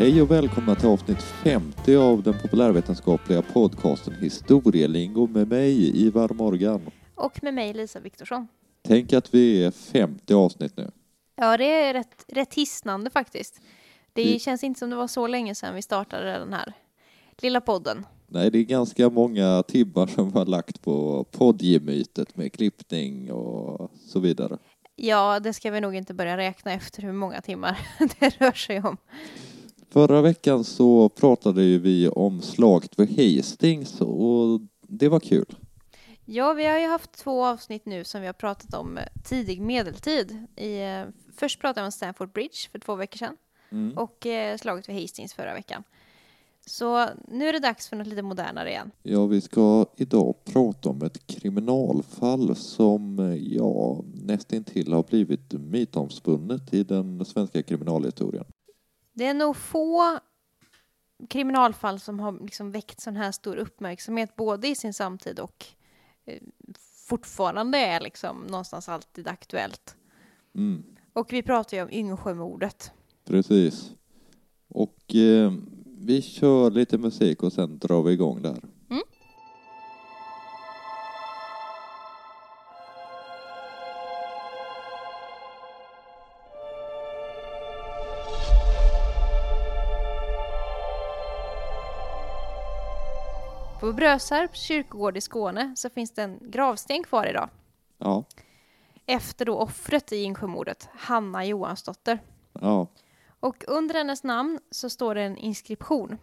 Hej och välkomna till avsnitt 50 av den populärvetenskapliga podcasten Historielingo med mig, Ivar Morgan. Och med mig, Lisa Viktorsson. Tänk att vi är 50 avsnitt nu. Ja, det är rätt, rätt hisnande faktiskt. Det Vi- känns inte som det var så länge sedan vi startade den här lilla podden. Nej, det är ganska många timmar som har lagt på poddgemytet med klippning och så vidare. Ja, det ska vi nog inte börja räkna efter hur många timmar det rör sig om. Förra veckan så pratade ju vi om slaget vid Hastings och det var kul. Ja, vi har ju haft två avsnitt nu som vi har pratat om eh, tidig medeltid. I, eh, först pratade vi om Stamford Bridge för två veckor sedan Mm. och eh, slaget vid Hastings förra veckan. Så nu är det dags för något lite modernare igen. Ja, vi ska idag prata om ett kriminalfall som, ja, nästintill har blivit mytomspunnet i den svenska kriminalhistorien. Det är nog få kriminalfall som har liksom väckt sån här stor uppmärksamhet både i sin samtid och eh, fortfarande är liksom någonstans alltid aktuellt. Mm, Och vi pratar ju om Yngsjömordet. precis. Och eh, vi kör lite musik och sen drar vi igång där. På Brösarps kyrkogård i Skåne så finns det en gravsten kvar idag. Ja, Efter då offret i Yngsjömordet, Hanna Johansdotter. ja, Och under hennes namn så står det en inskription.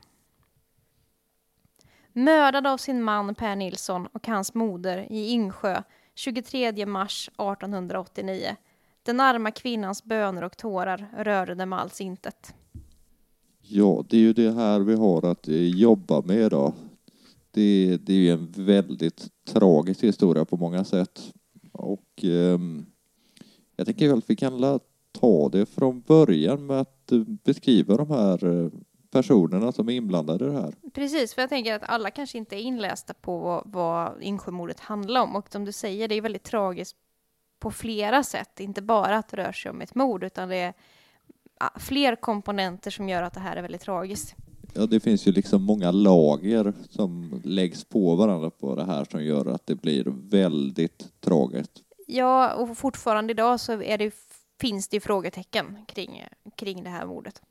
Mördad av sin man Per Nilsson och hans moder i Yngsjö 23 mars 1889. Den arma kvinnans böner och tårar rörde dem alls intet. ja, det är ju det här vi har att eh, jobba med idag. Det, det är ju en väldigt tragisk historia på många sätt. Och eh, jag tänker väl att vi kan ta det från början med att eh, beskriva de här eh, personerna som är inblandade i det här. Precis, för jag tänker att alla kanske inte är inlästa på vad, vad Yngsjömordet handlar om. Och som du säger, det är väldigt tragiskt på flera sätt. Inte bara att det rör sig om ett mord, utan det är ah, fler komponenter som gör att det här är väldigt tragiskt. Ja, det finns ju liksom många lager som läggs på varandra på det här som gör att det blir väldigt tragiskt. Ja, och fortfarande idag så är det, finns det frågetecken kring, kring det här mordet.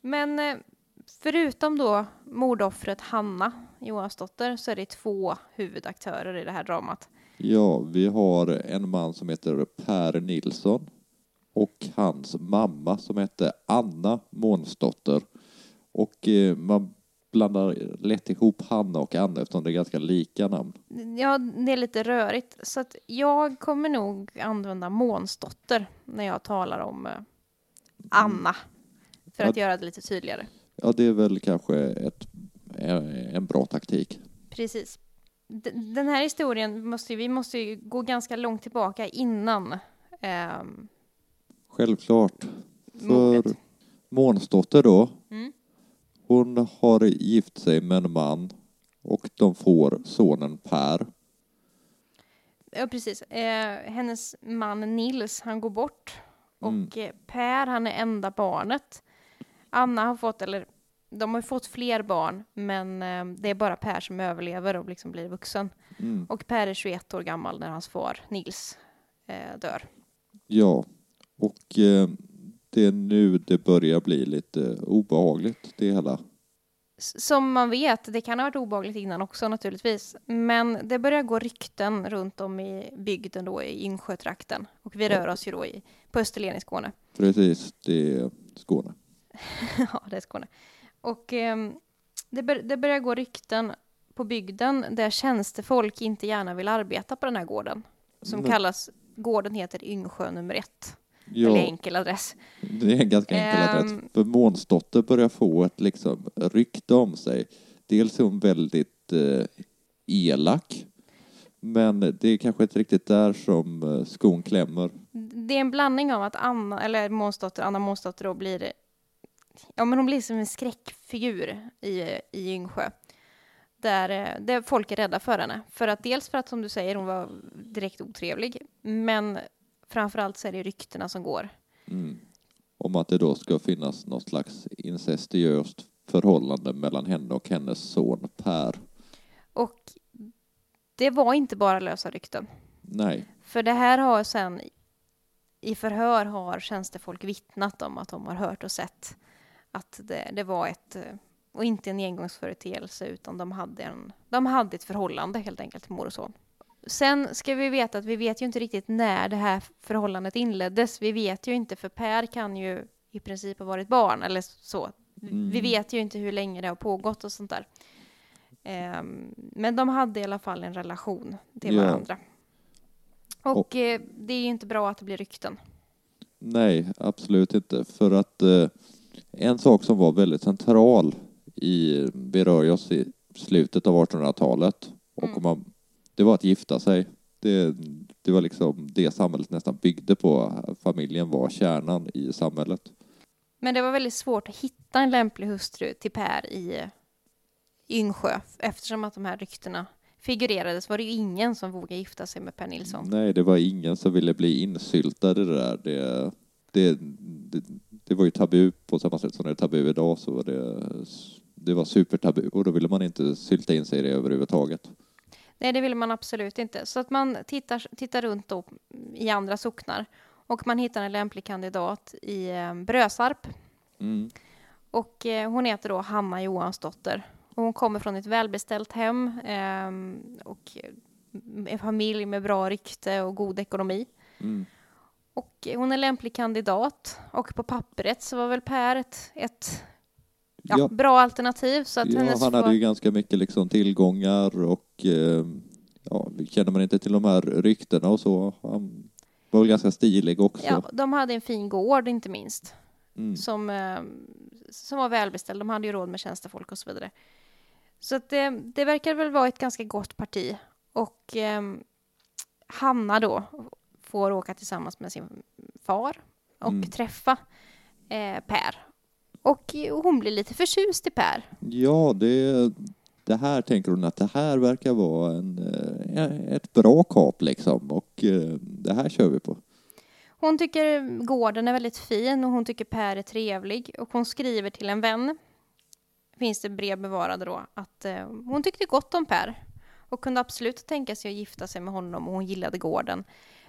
Men eh, förutom då mordoffret Hanna Johansdotter så är det två huvudaktörer i det här dramat. Ja, vi har en man som heter Per Nilsson och hans mamma som hette Anna Månsdotter. Och eh, man blandar lätt ihop Hanna och Anna eftersom det är ganska lika namn. Ja, det är lite rörigt. Så att jag kommer nog använda Månsdotter när jag talar om eh, Anna. För att Ja. göra det lite tydligare. Ja, det är väl kanske ett, eh, en bra taktik. Precis. D- Den här historien måste vi måste ju gå ganska långt tillbaka innan ehm, Självklart. För. Månsdotter då, Mm. Hon har gift sig med en man och de får sonen Per. Ja, precis. Eh, hennes man Nils, han går bort. Mm. Och eh, Per, han är enda barnet. Anna har fått, eller de har fått fler barn, men eh, det är bara Per som överlever och liksom blir vuxen. Mm. Och Per är 21 år gammal när hans far Nils eh, dör. Ja, och eh, det är nu det börjar bli lite obehagligt det hela. Som man vet, det kan ha varit obehagligt innan också naturligtvis, men det börjar gå rykten runt om i bygden då i Yngsjötrakten. Och vi rör oss ju då i, på Österlen i Skåne. Precis, det är Skåne. ja, det är Skåne. Och ehm, det, bör, det börjar gå rykten på bygden där tjänstefolk inte gärna vill arbeta på den här gården. Som Men- kallas, gården heter Yngsjö nummer ett. Ja, enkel adress. det är en ganska enkel Ehm. adress. För Månsdotter börjar få ett liksom rykte om sig. Dels är hon väldigt eh, elak, men det är kanske inte riktigt där som eh, skon klämmer. Det är en blandning av att Anna, eller Månsdotter, Anna Månsdotter då blir, ja men hon blir som en skräckfigur i, i Yngsjö. Där, eh, där folk är rädda för henne. För att dels för att som du säger hon var direkt otrevlig, men framförallt så är det ryktena som går. Mm. om att det då ska finnas något slags incestiöst förhållande mellan henne och hennes son Per. Och det var inte bara lösa rykten. Nej. För det här har sen i förhör har tjänstefolk vittnat om att de har hört och sett att det, det var ett, och inte en engångsföreteelse, utan de hade, en, de hade ett förhållande helt enkelt mor och son. Sen ska vi veta att vi vet ju inte riktigt när det här förhållandet inleddes. Vi vet ju inte, för Per kan ju i princip ha varit barn eller så. Mm. Vi vet ju inte hur länge det har pågått och sånt där. Ehm, men de hade i alla fall en relation till Ja. varandra. Och eh, det är ju inte bra att det blir rykten. Nej, absolut inte. För att eh, en sak som var väldigt central i, vi rör oss i slutet av 1800-talet och Mm. om man, det var att gifta sig. Det, det var liksom det samhället nästan byggde på. Familjen var kärnan i samhället. Men det var väldigt svårt att hitta en lämplig hustru till Per i Yngsjö eftersom att de här ryktena figurerades var det ju ingen som vågade gifta sig med Per Nilsson. Nej, det var ingen som ville bli insyltad i det där. Det, det, det, det var ju tabu på samma sätt som det är tabu idag så var det, det var supertabu och då ville man inte sylta in sig i det överhuvudtaget. Nej, det ville man absolut inte. Så att man tittar, tittar runt då i andra socknar och man hittar en lämplig kandidat i eh, Brösarp Mm. och eh, hon heter då Hanna Johansdotter och hon kommer från ett välbeställt hem ehm, och en familj med bra rykte och god ekonomi. Mm. Och hon är lämplig kandidat och på pappret så var väl Per ett, ett ja, Ja, bra alternativ. Så att ja, han hade ju ganska mycket liksom tillgångar och eh, ja, känner man inte till de här ryktena och så. Han var väl ganska stilig också. ja, de hade en fin gård inte minst. Mm. som, eh, som var välbeställd. De hade ju råd med tjänstefolk och så vidare. Så att det, det verkar väl vara ett ganska gott parti. Och eh, Hanna då får åka tillsammans med sin far och Mm. träffa eh, Per. Och hon blir lite förtjust i Per. Ja, det, det här tänker hon att det här verkar vara en, eh, ett bra kap liksom och eh, det här kör vi på. Hon tycker gården är väldigt fin och hon tycker Per är trevlig och hon skriver till en vän, finns det brev bevarade då, att eh, hon tyckte gott om Per och kunde absolut tänka sig att gifta sig med honom och hon gillade gården.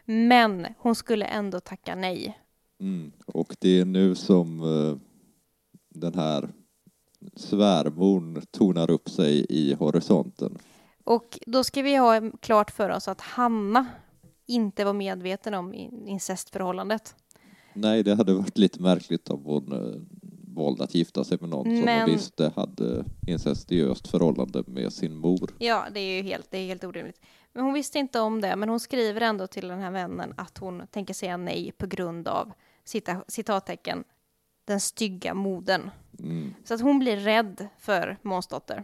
Men hon skulle ändå tacka nej. Mm. Och det är nu som den här svärmorn tonar upp sig i horisonten. Och då ska vi ha klart för oss att Hanna inte var medveten om in- incestförhållandet. Nej, det hade varit lite märkligt om hon eh, valde att gifta sig med någon som Men- hon visste hade incestiöst förhållande med sin mor. Ja, det är ju helt, det är helt orimligt. Men hon visste inte om det, men hon skriver ändå till den här vännen att hon tänker säga nej på grund av cita, citattecken den stygga modern. Mm. Så att hon blir rädd för Månsdotter.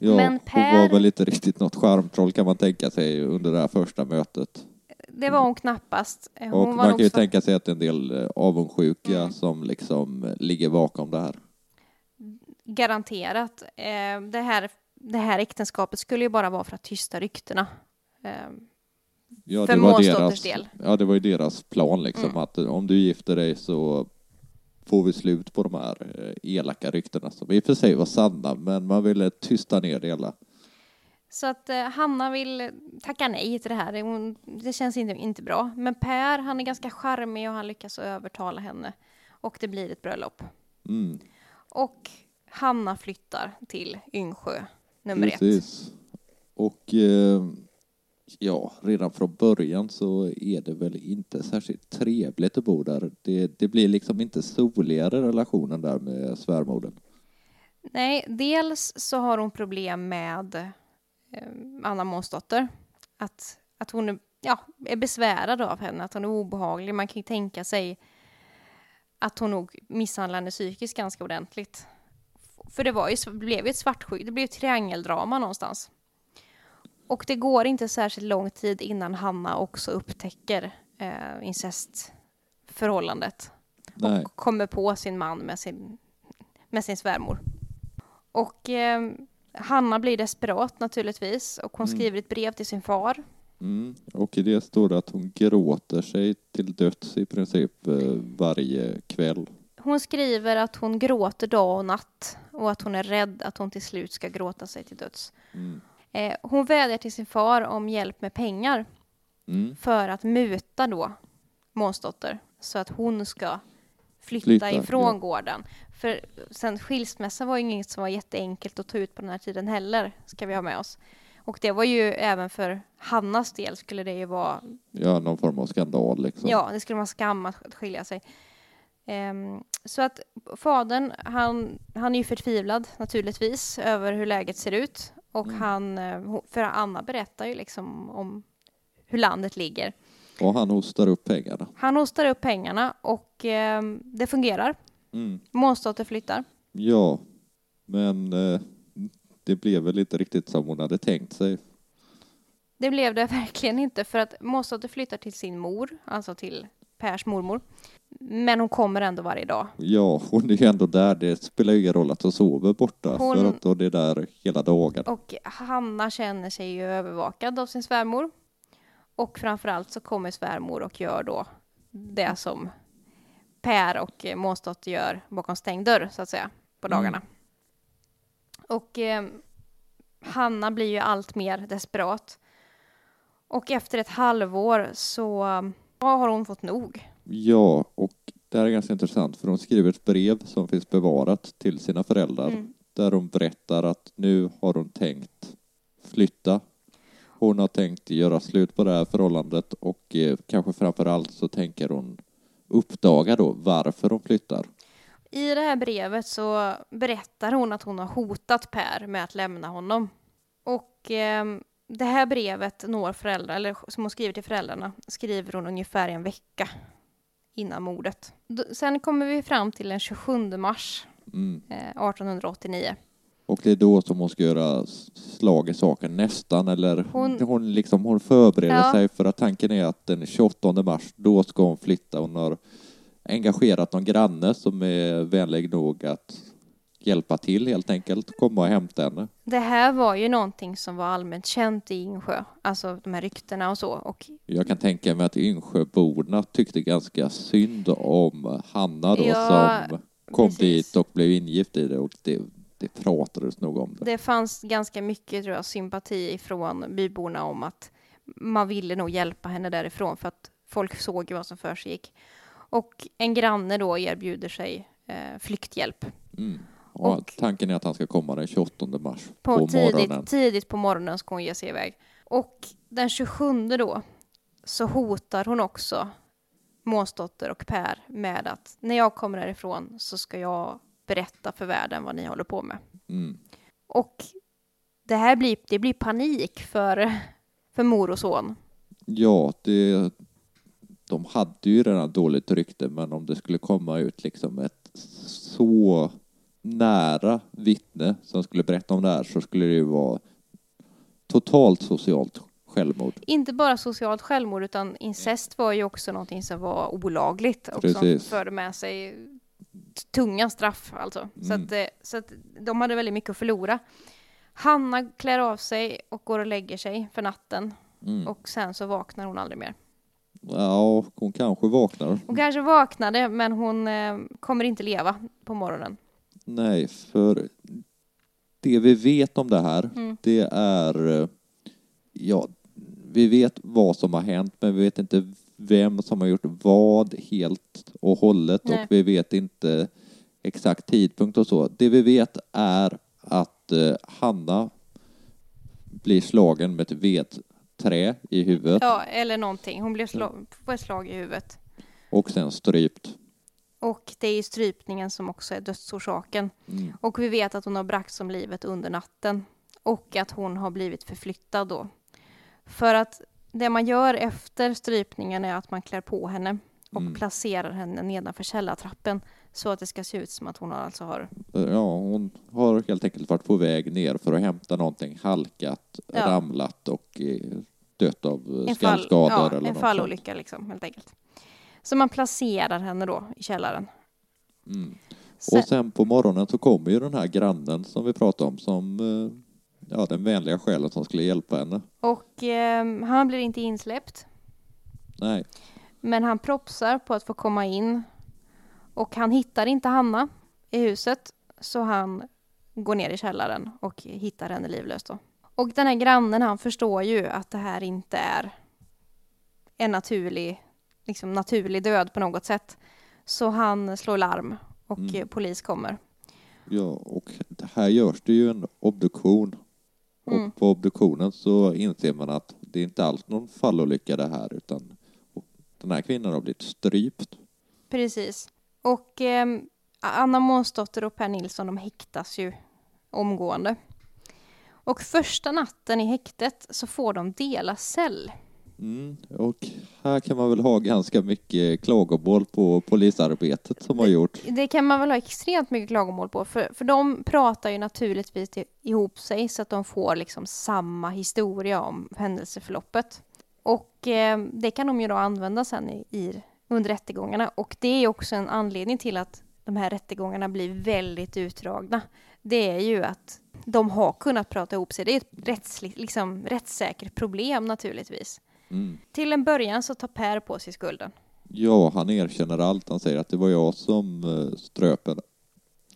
Ja, Men hon Per- var väl inte riktigt något charmtroll kan man tänka sig under det här första mötet. Det var hon knappast. Eh, Och Hon var man kan ju tänka sig att det är en del eh, avundsjuka Mm. som liksom eh, ligger bakom det här. garanterat. Eh, det, här, det här äktenskapet skulle ju bara vara för att tysta ryktena. Ja, För Månsdotters del. Ja, det var ju deras plan liksom Mm. att om du gifter dig så får vi slut på de här eh, elaka ryktena som i och för sig var sanna, men man ville tysta ner det hela. Så att eh, Hanna vill tacka nej till det här. Hon, det känns inte, inte bra. Men Per, han är ganska charmig och han lyckas övertala henne. Och det blir ett bröllop. Mm, Och Hanna flyttar till Yngsjö, nummer ett. precis. Och eh, ja, redan från början så är det väl inte särskilt trevligt att bo där. Det, det blir liksom inte soligare relationen där med svärmodern. Nej, dels så har hon problem med eh, Anna Månsdotter. Att, att hon är, ja, är besvärad av henne, att hon är obehaglig. Man kan ju tänka sig att hon nog misshandlar henne psykiskt ganska ordentligt. För det, var ju, det blev ju ett svartsjuk, det blev ett triangeldrama någonstans. Och det går inte särskilt lång tid innan Hanna också upptäcker eh, incestförhållandet Nej. och kommer på sin man med sin, med sin svärmor. Och eh, Hanna blir desperat naturligtvis och hon Mm. skriver ett brev till sin far Mm. Och i det står det att hon gråter sig till döds i princip eh, varje kväll. Hon skriver att hon gråter dag och natt och att hon är rädd att hon till slut ska gråta sig till döds. Mm. Eh, hon vädjar till sin far om hjälp med pengar Mm. för att muta då Månsdotter så att hon ska flytta, Flytta, ifrån ja. gården. För sen skilsmässa var ju inget som var jätteenkelt att ta ut på den här tiden heller, ska vi ha med oss. Och det var ju även för Hannas del skulle det ju vara, Ja, någon form av skandal liksom. ja, det skulle vara skam att skilja sig. Ehm, så att fadern, han, han är ju förtvivlad naturligtvis över hur läget ser ut. Och Mm. han, eh, för Anna berättar ju liksom om hur landet ligger. Och han hostar upp pengarna. Han hostar upp pengarna och eh, det fungerar. Mm. Månsdotter flyttar. Ja, men eh, det blev väl inte riktigt som hon hade tänkt sig. Det blev det verkligen inte för att Månsdotter flyttar till sin mor, alltså till Pers mormor. Men hon kommer ändå varje dag. Ja, hon är ju ändå där. Det spelar ju ingen roll att hon sover borta Hon- för att hon är där hela dagen. Och Hanna känner sig ju övervakad av sin svärmor. Och framförallt så kommer svärmor och gör då det som Per och eh, Månsdotter gör bakom stängd dörr, så att säga, på Mm. dagarna. Och eh, Hanna blir ju allt mer desperat. Och efter ett halvår så har hon fått nog. Ja, och det här är ganska intressant för hon skriver ett brev som finns bevarat till sina föräldrar Mm. där hon berättar att nu har hon tänkt flytta. Hon har tänkt göra slut på det här förhållandet och eh, kanske framför allt så tänker hon uppdaga då varför hon flyttar. I det här brevet så berättar hon att hon har hotat Per med att lämna honom. Och eh, det här brevet når föräldrar, eller som hon skriver till föräldrarna, skriver hon ungefär en vecka innan mordet. Sen kommer vi fram till den 27 mars Mm. eh, 1889. Och det är då som hon ska göra slag i saken nästan eller Hon- hon, liksom, hon förbereder Ja. sig för att tanken är att den 28 mars då ska hon flytta. Hon har engagerat någon granne som är vänlig nog att hjälpa till helt enkelt, komma och hämta henne. Det här var ju någonting som var allmänt känt i Insjö, alltså de här ryktena och så. Och Jag kan tänka mig att Yngsjöborna tyckte ganska synd om Hanna då Ja, som kom precis. dit och blev ingift i det och det, det pratades nog om det. Det fanns ganska mycket tror jag, sympati från byborna om att man ville nog hjälpa henne därifrån för att folk såg ju vad som för sig gick. Och en granne då erbjuder sig eh, flykthjälp. Mm. Och Och- tanken är att han ska komma den 28 mars På, på, morgonen. tidigt, tidigt på morgonen ska hon ge sig iväg. Och den 27 då så hotar hon också Månsdotter och Per med att när jag kommer härifrån så ska jag berätta för världen vad ni håller på med. Mm. Och det här blir, det blir panik för, för mor och son. Ja, det, de hade ju redan dåligt rykte, men om det skulle komma ut liksom ett så nära vittne som skulle berätta om det här så skulle det ju vara totalt socialt självmord. Inte bara socialt självmord utan incest var ju också någonting som var olagligt och som Precis. förde med sig tunga straff alltså. Så, Mm. att, eh, så att de hade väldigt mycket att förlora. Hanna klär av sig och går och lägger sig för natten Mm. och sen så vaknar hon aldrig mer. Ja, hon kanske vaknar. Hon kanske vaknade men hon eh, kommer inte leva på morgonen. Nej, för det vi vet om det här, Mm. det är... Ja, vi vet vad som har hänt, men vi vet inte vem som har gjort vad helt och hållet Nej. och vi vet inte exakt tidpunkt och så. Det vi vet är att eh, Hanna blir slagen med ett vedträ i huvudet Ja, eller någonting. Hon blev sla- på ett slag i huvudet. och sen strypt. Och det är ju strypningen som också är dödsorsaken. Mm. Och vi vet att hon har bragts om livet under natten. Och att hon har blivit förflyttad då. För att det man gör efter strypningen är att man klär på henne och Mm. placerar henne nedanför källartrappen så att det ska se ut som att hon alltså har... Ja, hon har helt enkelt varit på väg ner för att hämta någonting, halkat, Ja. ramlat och eh, dött av skallskador ja, eller en fallolycka liksom, helt enkelt. Så man placerar henne då i källaren. Mm. Sen, Och sen på morgonen så kommer ju den här grannen som vi pratade om som eh, ja, den vänliga själen som skulle hjälpa henne. Och eh, han blir inte insläppt. Nej. Men han propsar på att få komma in. Och han hittar inte Hanna i huset. Så han går ner i källaren och hittar henne livlös då. Och den här grannen han förstår ju att det här inte är en naturlig, liksom naturlig död på något sätt. Så han slår larm och Mm. polis kommer. Ja, och här görs det ju en obduktion. Mm. Och på obduktionen så inser man att det är inte alls någon fallolycka det här utan den här kvinnan har blivit strypt. Precis. Och eh, Anna Månsdotter och Per Nilsson de häktas ju omgående. Och första natten i häktet så får de dela cell. Mm. Och här kan man väl ha ganska mycket klagomål på polisarbetet som har gjort. Det kan man väl ha extremt mycket klagomål på, för, för de pratar ju naturligtvis ihop sig så att de får liksom samma historia om händelseförloppet. Och eh, det kan de ju då använda sen i, i, under rättegångarna. Och det är också en anledning till att de här rättegångarna blir väldigt utdragna. Det är ju att de har kunnat prata ihop sig. Det är ett rättsligt, liksom, rättssäkert problem naturligtvis. Mm. Till en början så tar Per på sig skulden. Ja, han erkänner allt. Han säger att det var jag som eh, ströp henne.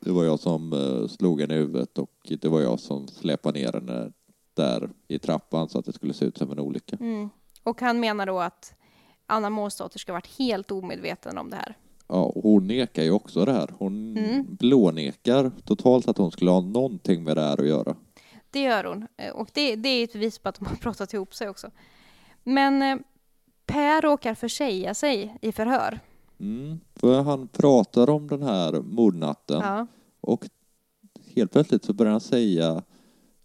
Det var jag som eh, slog henne i huvudet och det var jag som släpade ner henne där i trappan så att det skulle se ut som en olycka. Mm. Och han menar då att Anna Månsdotter ska ha varit helt omedveten om det här. Ja, och hon nekar ju också det här. Hon Mm. blånekar totalt att hon skulle ha någonting med det här att göra. Det gör hon. Eh, Och det, det är ett bevis på att de har pratat ihop sig också. Men eh, Per råkar försäga sig i förhör. Mm. För han pratar om den här mordnatten Ja. och helt plötsligt så börjar han säga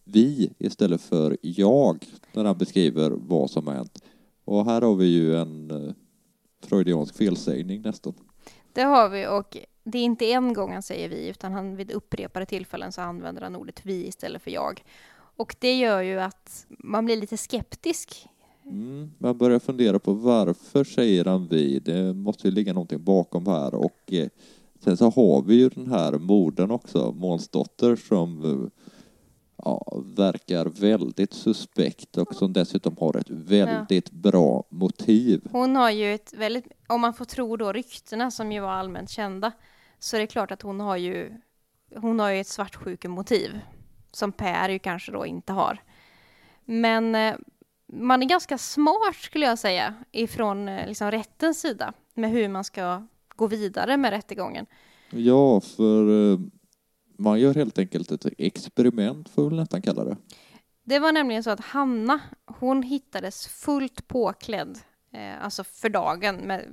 vi istället för jag när han beskriver vad som har hänt. Och här har vi ju en eh, freudiansk felsägning nästan. Det har vi och det är inte en gång han säger vi utan han vid upprepade tillfällen så använder han ordet vi istället för jag. Och det gör ju att man blir lite skeptisk. Mm. Man börjar fundera på varför säger han vi? Det måste ju ligga någonting bakom här och eh, sen så har vi ju den här morden också, Månsdotter som eh, ja, verkar väldigt suspekt och som dessutom har ett väldigt bra motiv. Hon har ju ett väldigt, om man får tro då ryktena som ju var allmänt kända, så är det klart att hon har ju, hon har ju ett svartsjukemotiv som Per ju kanske då inte har. Men eh, man är ganska smart skulle jag säga ifrån eh, liksom rättens sida med hur man ska gå vidare med rättegången. Ja, för eh, man gör helt enkelt ett experiment får vi nästan kalla det. Det var nämligen så att Hanna, hon hittades fullt påklädd, eh, alltså för dagen, med,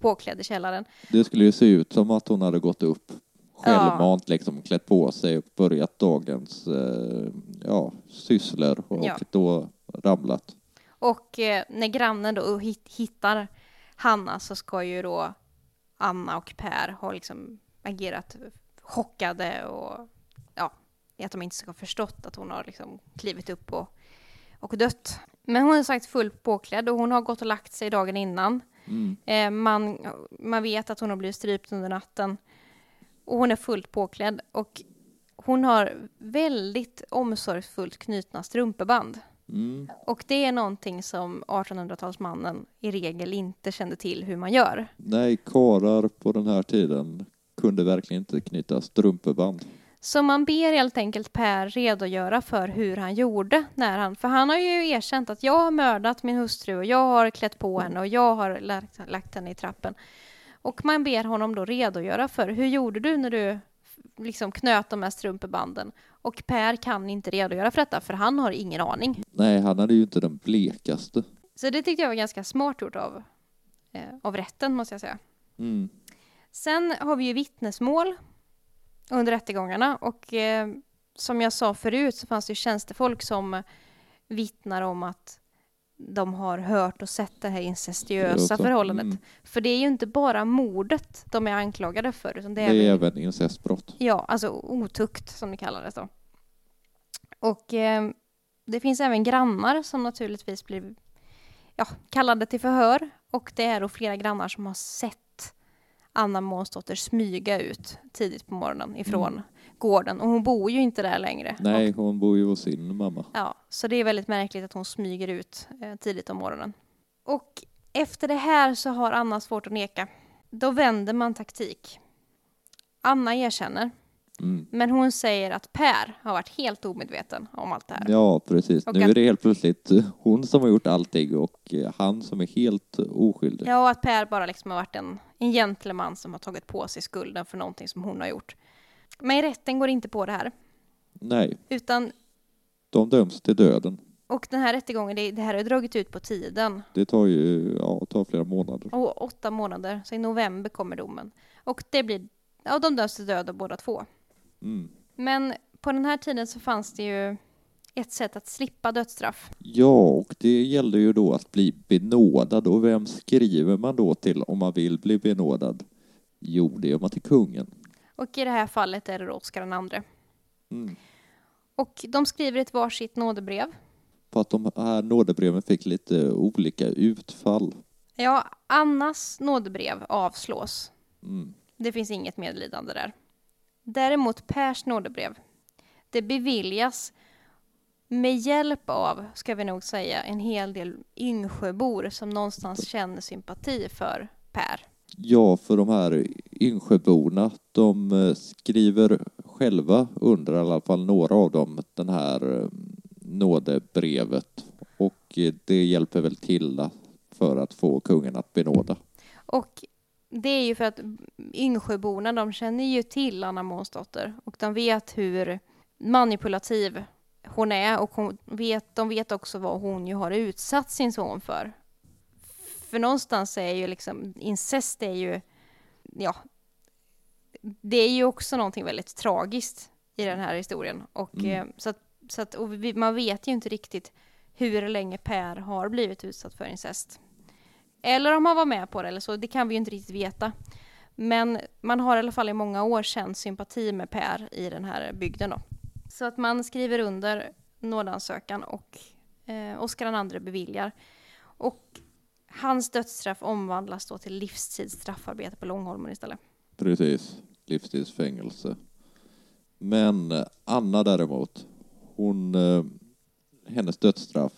påklädd i källaren. Det skulle ju se ut som att hon hade gått upp självmant, liksom klätt på sig och börjat dagens eh, ja, sysslor och Ja. då ramlat. Och eh, när grannen då hit, hittar Hanna så ska ju då Anna och Per ha liksom agerat chockade och ja, att de inte ska ha förstått att hon har liksom klivit upp och, och dött. Men hon är sagt fullt påklädd och hon har gått och lagt sig dagen innan. Mm. Eh, man, man vet att hon har blivit strypt under natten. Och hon är fullt påklädd. Och hon har väldigt omsorgsfullt knutna strumpeband. Mm. Och det är någonting som 1800-talsmannen i regel inte kände till hur man gör. Nej, karar på den här tiden kunde verkligen inte knyta strumpeband. Så man ber helt enkelt Per redogöra för hur han gjorde när han, för han har ju erkänt att jag har mördat min hustru och jag har klätt på henne och jag har lagt, lagt henne i trappen. Och man ber honom då redogöra för hur gjorde du när du liksom knöt de här strumpebanden? Och Per kan inte redogöra för detta för han har ingen aning. Nej, han hade ju inte den blekaste. Så det tyckte jag var ganska smart gjort av, eh, av rätten måste jag säga. Mm. Sen har vi ju vittnesmål under rättegångarna och eh, som jag sa förut så fanns det ju tjänstefolk som vittnar om att de har hört och sett det här incestuösa förhållandet. mm. För det är ju inte bara mordet de är anklagade för utan det Det är, är även, även incestbrott. ja, alltså otukt som det kallades då. Och eh, det finns även grannar som naturligtvis blir ja, kallade till förhör och det är då flera grannar som har sett Anna Månsdotter smyga ut tidigt på morgonen ifrån gården. Och hon bor ju inte där längre. Nej, hon bor ju hos sin mamma. Ja, så det är väldigt märkligt att hon smyger ut eh, tidigt om morgonen. Och efter det här så har Anna svårt att neka. Då vänder man taktik. Anna erkänner, Mm. men hon säger att Per har varit helt omedveten om allt det här. Ja, precis. Och nu att- är det helt plötsligt hon som har gjort allting och eh, han som är helt oskyldig. Ja, och att Per bara liksom har varit en, en gentleman som har tagit på sig skulden för någonting som hon har gjort. Men rätten går inte på det här, Nej, utan de döms till döden. och den här rättegången, det, det här har dragit ut på tiden. Det tar ju ja, tar flera månader. Och åtta månader, så i november kommer domen. Och det blir, ja de döms till döden båda två. Mm. Men på den här tiden så fanns det ju ett sätt att slippa dödsstraff. Ja, och det gäller ju då att bli benådad. Och vem skriver man då till om man vill bli benådad? Jo, det gör man till kungen. Och i det här fallet är det då Oscar II. Mm. Och de skriver ett varsitt nådebrev. För att de här nådebreven fick lite olika utfall. Ja, Annas nådebrev avslås. Mm. Det finns inget medlidande där. Däremot Pers nådebrev, det beviljas med hjälp av, ska vi nog säga, en hel del Yngsjöbor som någonstans känner sympati för Per. Ja, för de här Yngsjöborna, de eh, skriver själva under, i alla fall några av dem, den här eh, nådebrevet. Och eh, det hjälper väl till för att få kungen att benåda. Och det är ju för att Yngsjöborna, de känner ju till Anna Månsdotter och de vet hur manipulativ hon är och hon vet, de vet också vad hon ju har utsatt sin son för. För någonstans är ju liksom incest är ju, ja, det är ju också någonting väldigt tragiskt i den här historien. Och, Mm. eh, så att, så att, och vi, man vet ju inte riktigt hur länge Per har blivit utsatt för incest. Eller om han var med på det eller så, det kan vi ju inte riktigt veta. Men man har i alla fall i många år känt sympati med Per i den här bygden då. Så att man skriver under nådansökan och eh, Oskar II beviljar. Och hans dödsstraff omvandlas då till livstids straffarbete på Långholmen istället. Precis, livstidsfängelse. Men eh, Anna däremot, hon, eh, hennes dödsstraff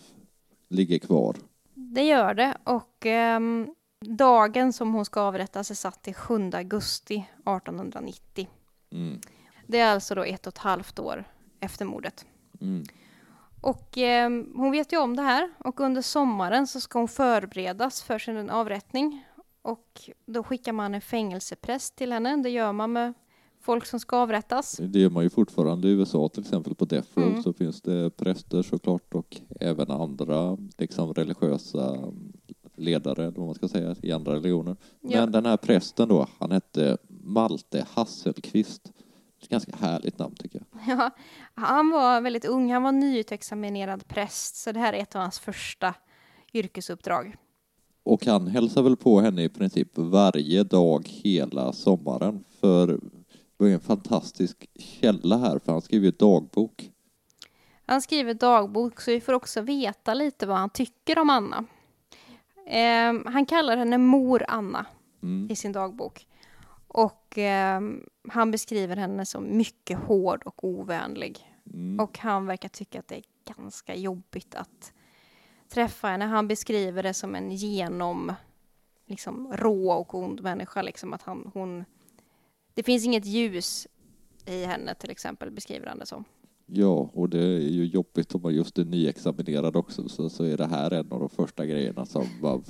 ligger kvar. Det gör det och ehm, dagen som hon ska avrättas är satt till 7 augusti 1890. Mm. Det är alltså då ett och ett halvt år efter mordet. Mm. Och eh, hon vet ju om det här och under sommaren så ska hon förberedas för sin avrättning. Och då skickar man en fängelsepräst till henne. Det gör man med folk som ska avrättas. Det gör man ju fortfarande i USA till exempel på Death Row Mm. så finns det präster såklart och även andra liksom religiösa ledare, eller vad man ska säga, i andra religioner. Ja. Men den här prästen då, han hette Malte Hasselqvist. Ganska härligt namn tycker jag. Ja, han var väldigt ung, han var nyutexaminerad präst, så det här är ett av hans första yrkesuppdrag. Och han hälsar väl på henne i princip varje dag hela sommaren. För det ju en fantastisk källa här, för han skriver dagbok. Han skriver dagbok, så vi får också veta lite vad han tycker om Anna. Ehm, han kallar henne mor Anna Mm. i sin dagbok. Och ehm, han beskriver henne som mycket hård och ovänlig. Mm. Och han verkar tycka att det är ganska jobbigt att träffa henne. Han beskriver det som en genom liksom, rå och ond människa. Liksom, att han, hon, det finns inget ljus i henne till exempel, beskriver han det som. Ja, och det är ju jobbigt om man just är nyexaminerad också, så, så är det här en av de första grejerna som man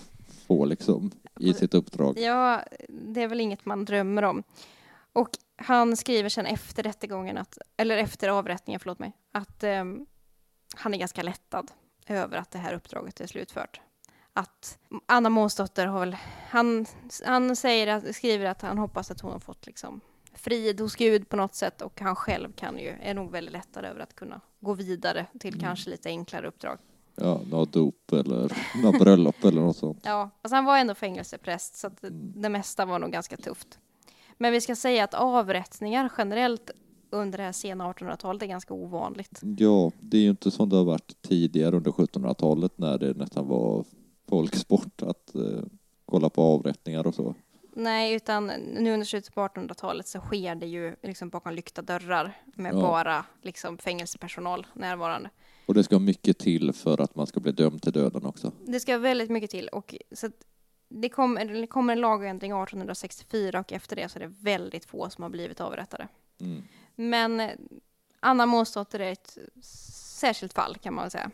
får liksom i sitt uppdrag. Ja, det är väl inget man drömmer om. Och han skriver sen efter rättegången, att, eller efter avrättningen, förlåt mig, att ehm, han är ganska lättad över att det här uppdraget är slutfört. Att Anna Månsdotter har väl, han, han säger att, skriver att han hoppas att hon har fått liksom frid hos Gud på något sätt och han själv kan ju, är nog väldigt lättad över att kunna gå vidare till Mm. kanske lite enklare uppdrag. Ja, något dop eller något bröllop eller något sånt. Ja, alltså han var ändå fängelsepräst så att det, det mesta var nog ganska tufft. Men vi ska säga att avrättningar generellt under det här sena 1800-talet är ganska ovanligt. Ja, det är ju inte som det har varit tidigare under 1700-talet när det nästan var folksport att eh, kolla på avrättningar och så. Nej, utan nu under slutet på 1800-talet så sker det ju liksom bakom lyckta dörrar med Ja. bara liksom fängelsepersonal närvarande. Och det ska mycket till för att man ska bli dömd till döden också. Det ska väldigt mycket till och så det, kom, det kommer en lagändring 1864 och efter det så är det väldigt få som har blivit avrättade. Mm. Men eh, Anna Månsdotter är ett särskilt fall kan man väl säga.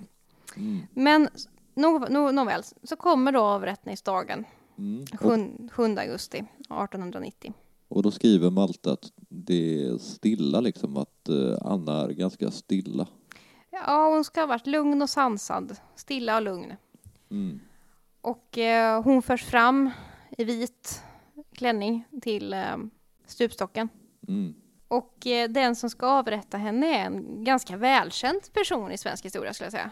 Mm. Men nå, nå, nåväl, så kommer då avrättningsdagen Mm. Och, 7, 7 augusti 1890. och då skriver Malte att det är stilla liksom, att eh, Anna är ganska stilla. Ja, hon ska ha varit lugn och sansad, stilla och lugn. Mm. Och eh, hon förs fram i vit klänning till eh, stupstocken. Mm. Och eh, den som ska avrätta henne är en ganska välkänd person i svensk historia skulle jag säga.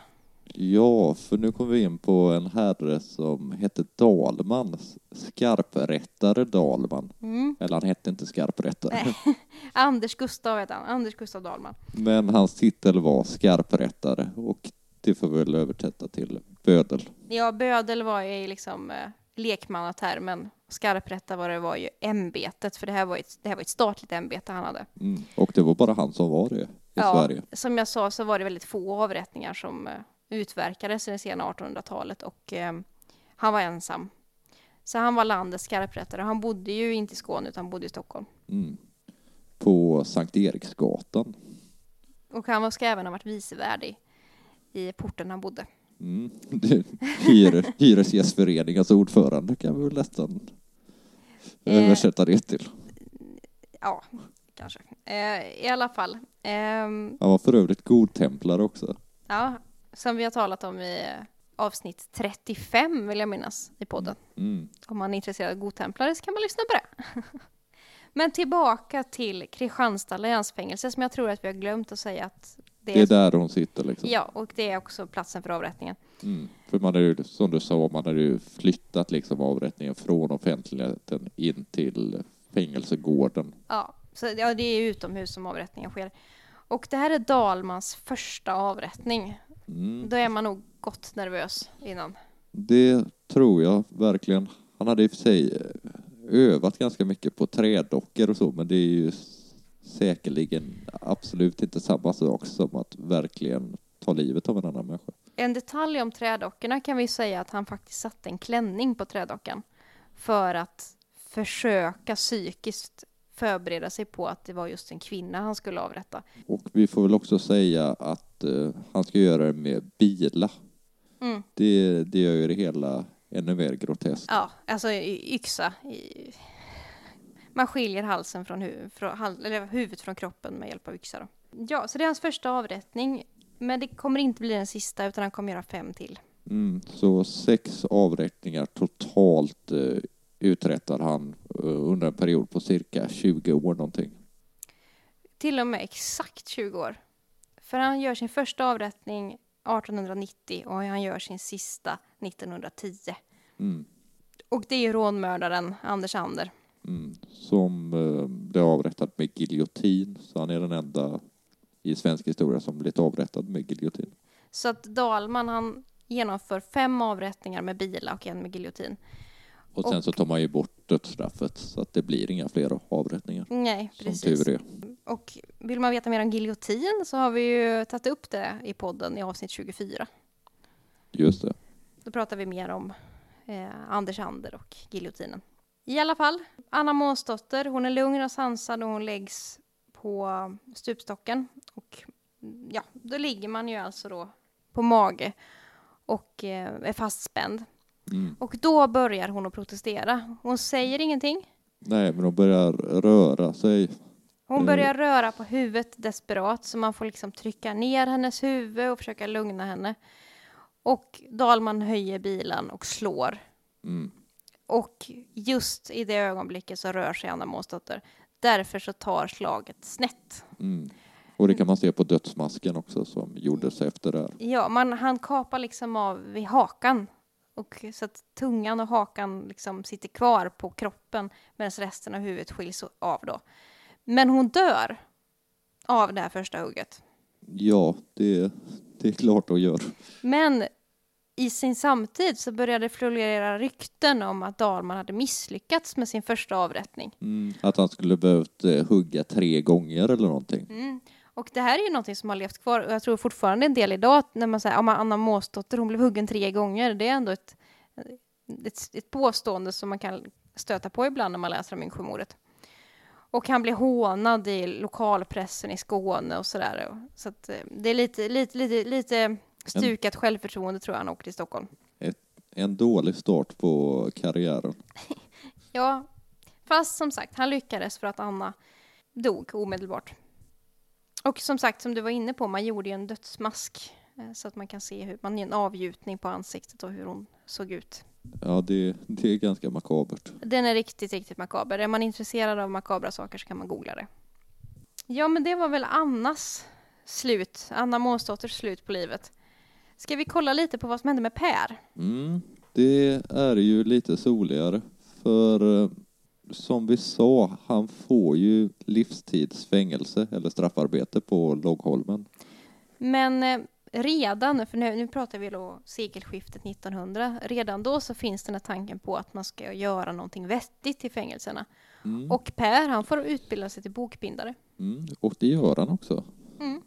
Ja, för nu kommer vi in på en herre som hette Dalman, skarprättare Dalman. Mm. Eller han hette inte skarprättare, Nej. Anders Gustav heter han, Anders Gustav Dahlman. men hans titel var skarprättare och det får vi väl översätta till bödel. Ja, bödel var ju liksom eh, lekmannatermen. Skarprätta var det var ju ämbetet, för det här var ett, det här var ett statligt ämbete han hade. Mm. Och det var bara han som var det i Ja. Sverige. Som jag sa så var det väldigt få avrättningar som eh, utverkades i det sena 1800-talet och eh, han var ensam. Så han var landets skarprättare. Han bodde ju inte i Skåne utan bodde i Stockholm. Mm. På Sankt Eriksgatan. Och han ska även ha varit vicevärd i, i porten han bodde. Mm. Hyre, Hyresgästföreningens ordförande kan vi väl nästan Eh. översätta det till. Ja, kanske. Eh, I alla fall. Ehm, Han var för övrigt godtemplare också. ja, som vi har talat om i eh, avsnitt 35 vill jag minnas i podden. Mm. Om man är intresserad av godtemplare så kan man lyssna på det. Men tillbaka till Kristianstad länsfängelse som jag tror att vi har glömt att säga att det är, Det är där hon sitter liksom. Ja, och det är också platsen för avrättningen. Mm. För man är ju, som du sa, man har ju flyttat liksom avrättningen från offentligheten in till fängelsegården. Ja, så ja, det är utomhus som avrättningen sker. Och det här är Dalmans första avrättning. Mm. Då är man nog gott nervös innan. Det tror jag verkligen. Han hade i och för sig eh, övat ganska mycket på trädockor och så, men det är ju säkerligen absolut inte samma sak som att verkligen ta livet av en annan människa. En detalj om trädockorna kan vi säga att han faktiskt satte en klänning på trädockan för att försöka psykiskt förbereda sig på att det var just en kvinna han skulle avrätta. Och vi får väl också säga att eh, han ska göra det med bila. Mm. Det, det gör ju det hela ännu mer groteskt. Ja, alltså yxa. I... Man skiljer halsen från, hu- från hal- eller huvudet från kroppen med hjälp av yxa. Då. Ja, så det är hans första avrättning. Men det kommer inte bli den sista utan han kommer göra fem till. Mm, så sex avrättningar totalt eh, uträttar han under en period på cirka 20 år någonting. Till och med exakt 20 år. För han gör sin första avrättning 1890 och han gör sin sista 1910. Mm, Och det är rånmördaren Anders Ander. mm, som eh, blev avrättad med giljotin, så han är den enda i svensk historia som blivit avrättad med giljotin. Så att Dalman han genomför fem avrättningar med bila och en med giljotin. Och sen Och- så tar man ju bort dödsstraffet så att det blir inga fler avrättningar. Nej, precis. Och vill man veta mer om giljotin så har vi ju tagit upp det i podden i avsnitt 24. Just det. Då pratar vi mer om eh, Anders Ander och giljotinen. I alla fall, Anna Månsdotter, hon är lugn och sansad och hon läggs på stupstocken. Och ja, då ligger man ju alltså då på mage och eh, är fastspänd. Mm. Och då börjar hon att protestera. Hon säger ingenting. Nej, men de börjar röra sig. Hon börjar röra på huvudet desperat så man får liksom trycka ner hennes huvud och försöka lugna henne. Och Dalman höjer bilen och slår. Mm. Och just i det ögonblicket så rör sig Anna Månsdotter. Därför så tar slaget snett. Mm. Och det kan man se på dödsmasken också som gjordes efter det här. Ja, man, han kapar liksom av vid hakan. Och så att tungan och hakan liksom sitter kvar på kroppen medan resten av huvudet skiljs av då. Men hon dör av det här första hugget. Ja, det, det är klart att gör. Men i sin samtid så började det florera rykten om att Dalman hade misslyckats med sin första avrättning. Mm. Att han skulle behövt eh, hugga tre gånger eller någonting. Mm. Och det här är ju någonting som har levt kvar och jag tror fortfarande en del idag när man säger att Anna Måsdotter hon blev huggen tre gånger. Det är ändå ett, ett, ett påstående som man kan stöta på ibland när man läser om Yngsjömordet. Och han blev hånad i lokalpressen i Skåne och sådär. Så att eh, det är lite, lite, lite, lite stukat självförtroende tror jag han åker till Stockholm. Ett, en dålig start på karriären. Ja, fast som sagt, han lyckades för att Anna dog omedelbart. Och som sagt, som du var inne på, man gjorde ju en dödsmask eh, så att man kan se hur man gör en avgjutning på ansiktet och hur hon såg ut. Ja, det, det är ganska makabert. Den är riktigt, riktigt makaber. Är man intresserad av makabra saker så kan man googla det. Ja, men det var väl Annas slut, Anna Månsdotters slut på livet. Ska vi kolla lite på vad som hände med Per? Mm, det är ju lite soligare. För eh, som vi sa, han får ju livstidsfängelse eller straffarbete på Loggholmen. Men eh, redan, för nu, nu pratar vi då sekelskiftet 1900, redan då så finns den här tanken på att man ska göra någonting vettigt i fängelserna. Mm. Och Per, han får utbilda sig till bokbindare. Mm, och det gör han också. Mm.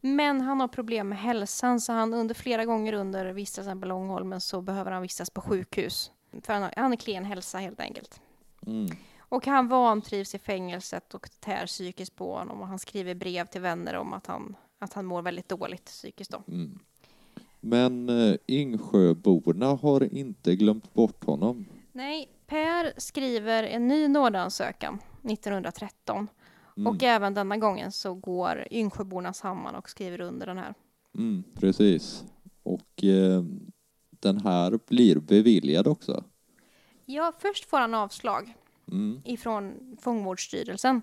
Men han har problem med hälsan så han under flera gånger under vistelsen på Långholmen så behöver han vistas på sjukhus. För han har, han har klen hälsa helt enkelt. Mm. Och han vantrivs i fängelset och tär psykiskt på honom och han skriver brev till vänner om att han, att han mår väldigt dåligt psykiskt då. Mm. Men eh, Yngsjöborna har inte glömt bort honom. Nej, Per skriver en ny nådeansökan 1913 Mm. och även denna gången så går Yngsjöborna samman och skriver under den här. Mm, precis. Och eh, den här blir beviljad också. Ja, först får han avslag Mm. ifrån fångvårdsstyrelsen.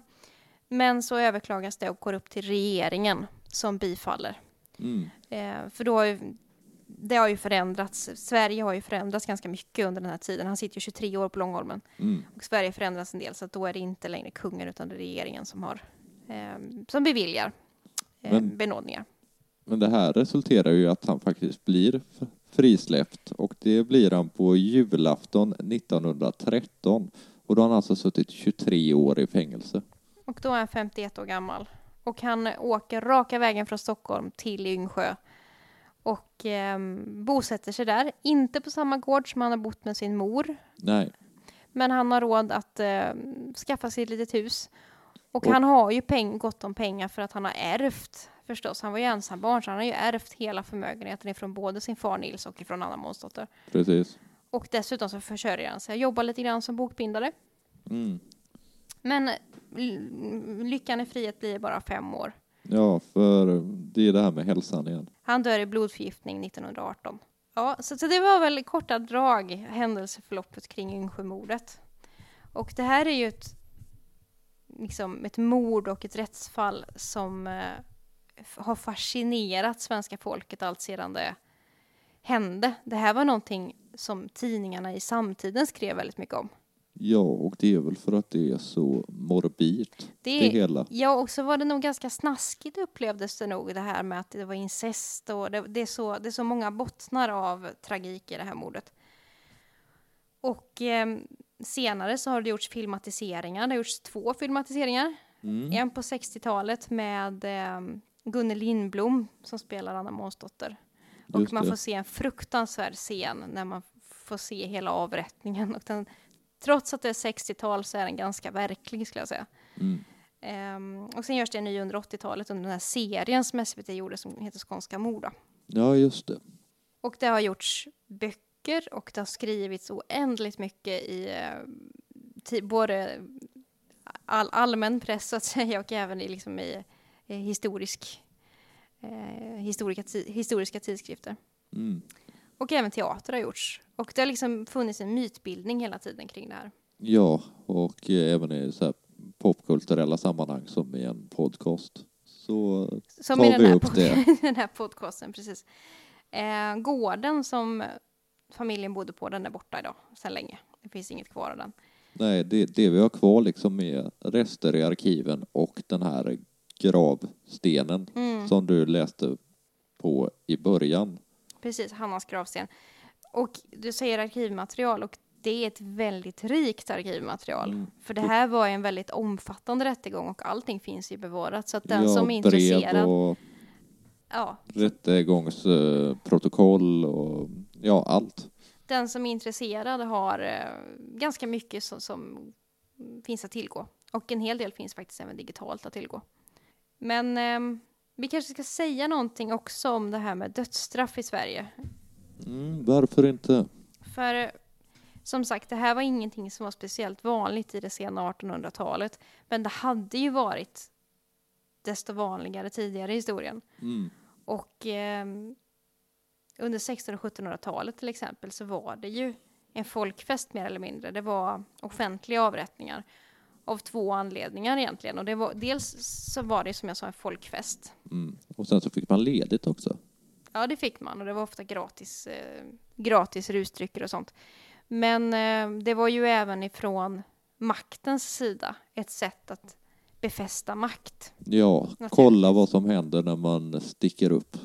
Men så överklagas det och går upp till regeringen som bifaller. Mm. Eh, för då har ju, det har ju förändrats. Sverige har ju förändrats ganska mycket under den här tiden. Han sitter ju 23 år på Långholmen Mm. och Sverige förändras en del så att då är det inte längre kungen utan det är regeringen som har eh, som beviljar eh, Men- benådningar. Men det här resulterar ju i att han faktiskt blir frisläppt och det blir han på julafton 1913 och då har han alltså suttit 23 år i fängelse. Och då är han 51 år gammal. Och han åker raka vägen från Stockholm till Yngsjö. Och eh, bosätter sig där. Inte på samma gård som han har bott med sin mor. Nej, Men han har råd att eh, skaffa sig ett litet hus. Och, Och- han har ju peng, gott om pengar för att han har ärvt förstås. Han var ju ensambarn så han har ju ärvt hela förmögenheten ifrån både sin far Nils och ifrån Anna Månsdotter. precis. Och dessutom så försörjer han sig. Jobbar lite grann som bokbindare. Mm. Men lyckan i frihet blir bara fem år. Ja, för det är det här med hälsan igen. Han dör i blodförgiftning 1918. Ja, så, så det var väl i korta drag händelseförloppet kring Yngsjömordet. Och det här är ju ett, liksom ett mord och ett rättsfall som eh, har fascinerat svenska folket allt sedan det hände. Det här var någonting som tidningarna i samtiden skrev väldigt mycket om. Ja, och det är väl för att det är så morbid, Det, det hela. Ja, och så var det nog ganska snaskigt upplevdes det nog det här med att det var incest och det, det, är, så, det är så många bottnar av tragik i det här mordet. Och eh, senare så har det gjorts filmatiseringar. Det har gjorts två filmatiseringar. Mm. En på 60-talet med eh, Gunnel Lindblom som spelar Anna Månsdotter. Och Just man det. får se en fruktansvärd scen när man får se hela avrättningen. Och den, trots att det är 60-tal så är den ganska verklig skulle jag säga. Mm. Ehm, och sen görs det en ny under 80-talet under den här serien som SVT gjorde som heter Skånska mord. då. Ja, just det. Och det har gjorts böcker och det har skrivits oändligt mycket i eh, både all, allmän press så att säga och även i, liksom i eh, historisk, eh, historiska, ti- historiska tidskrifter. Mm. Och även teater har gjorts. Och det har liksom funnits en mytbildning hela tiden kring det här. Ja, och eh, även i så här popkulturella sammanhang som i en podcast. Så Som tar i den vi här, upp pod- det. den här podcasten, precis. Eh, gården som familjen bodde på, den är borta idag sedan länge. Det finns inget kvar av den. Nej, det, det vi har kvar liksom är rester i arkiven och den här gravstenen Mm, som du läste på i början. precis, Hannas gravsten. Och du säger arkivmaterial och det är ett väldigt rikt arkivmaterial. Mm. För det här var en väldigt omfattande rättegång och allting finns ju bevarat. Så att den ja, som är intresserad, brev och ja, rättegångsprotokoll och ja, allt. den som är intresserad har eh, ganska mycket som, som finns att tillgå. Och en hel del finns faktiskt även digitalt att tillgå. Men ehm, vi kanske ska säga någonting också om det här med dödsstraff i Sverige. Mm, varför inte? För eh, som sagt, det här var ingenting som var speciellt vanligt i det sena 1800-talet. Men det hade ju varit desto vanligare tidigare i historien. Mm. Och ehm, under 1600 och 1700-talet till exempel så var det ju en folkfest mer eller mindre. Det var offentliga avrättningar av två anledningar egentligen. Och det var, dels så var det som jag sa en folkfest. Mm. Och sen så fick man ledigt också. Ja, det fick man och det var ofta gratis, eh, gratis rusdrycker och sånt. Men eh, det var ju även ifrån maktens sida ett sätt att befästa makt. Ja, kolla vad som händer när man sticker upp.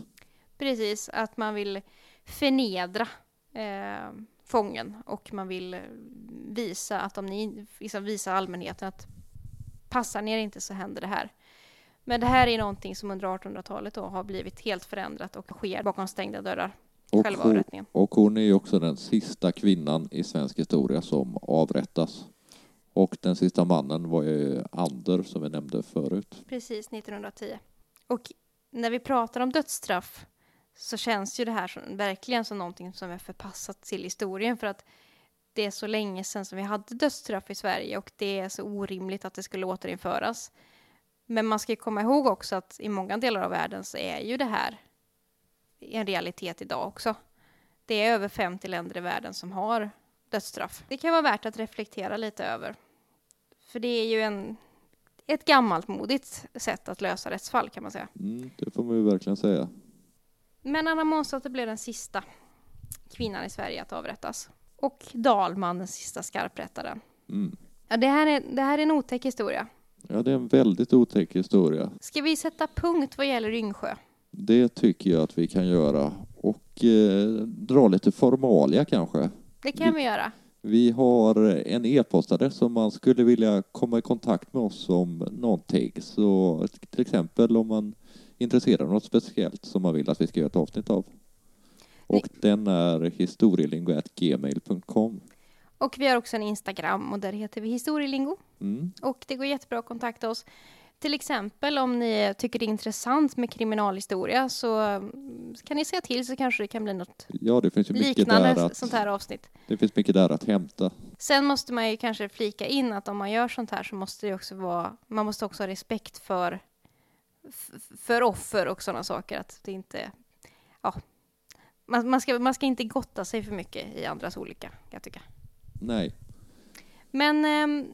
Precis, att man vill förnedra eh, fången och man vill eh, visa att om ni liksom visa allmänheten att passar ni er inte så händer det här. Men det här är någonting som under 1800-talet då har blivit helt förändrat och sker bakom stängda dörrar. Och Själva hon, avrättningen. och hon är ju också den sista kvinnan i svensk historia som avrättas. Och den sista mannen var ju Ander som vi nämnde förut. Precis, 1910. Och när vi pratar om dödsstraff så känns ju det här som, verkligen som någonting som är förpassat till historien för att det är så länge sedan som vi hade dödsstraff i Sverige och det är så orimligt att det skulle återinföras. Men man ska komma ihåg också att i många delar av världen så är ju det här en realitet idag också. Det är över 50 länder i världen som har dödsstraff. Det kan vara värt att reflektera lite över. För det är ju en, ett gammalt modigt sätt att lösa rättsfall kan man säga. Mm, det får man ju verkligen säga. Men Anna Månsdotter blev den sista kvinnan i Sverige att avrättas. Och Dalman den sista skarprättaren. Mm. Ja, det, här är, det här är en otäck historia. Ja, det är en väldigt otäck historia. Ska vi sätta punkt vad gäller Yngsjö? Det tycker jag att vi kan göra. Och eh, dra lite formalia kanske. Det kan vi göra. Vi har en e-postadress om man skulle vilja komma i kontakt med oss om någonting. Så till exempel om man intresserad av något speciellt som man vill att vi ska göra ett avsnitt av. Och den är historielingo.gmail.com. Och vi har också en Instagram och där heter vi Historielingo. Mm. Och det går jättebra att kontakta oss. Till exempel om ni tycker det är intressant med kriminalhistoria så mm, kan ni säga till så kanske det kan bli något Ja, det finns liknande där, att, sånt här avsnitt. det finns mycket där att hämta. Sen måste man ju kanske flika in att om man gör sånt här så måste det också vara, man måste också ha respekt för, för offer och sådana saker. Att det inte, ja, man, man, ska, man ska inte gotta sig för mycket i andras olycka, jag tycka. Nej, Men ehm,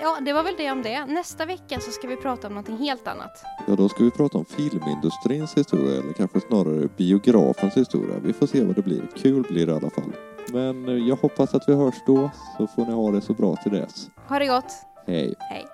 ja, det var väl det om det. Nästa vecka så ska vi prata om någonting helt annat. ja då ska vi prata om filmindustrins historia eller kanske snarare biografens historia. Vi får se vad det blir. Kul blir det i alla fall. Men eh, jag hoppas att vi hörs då så får ni ha det så bra till dess. Ha det gott! Hej! Hej!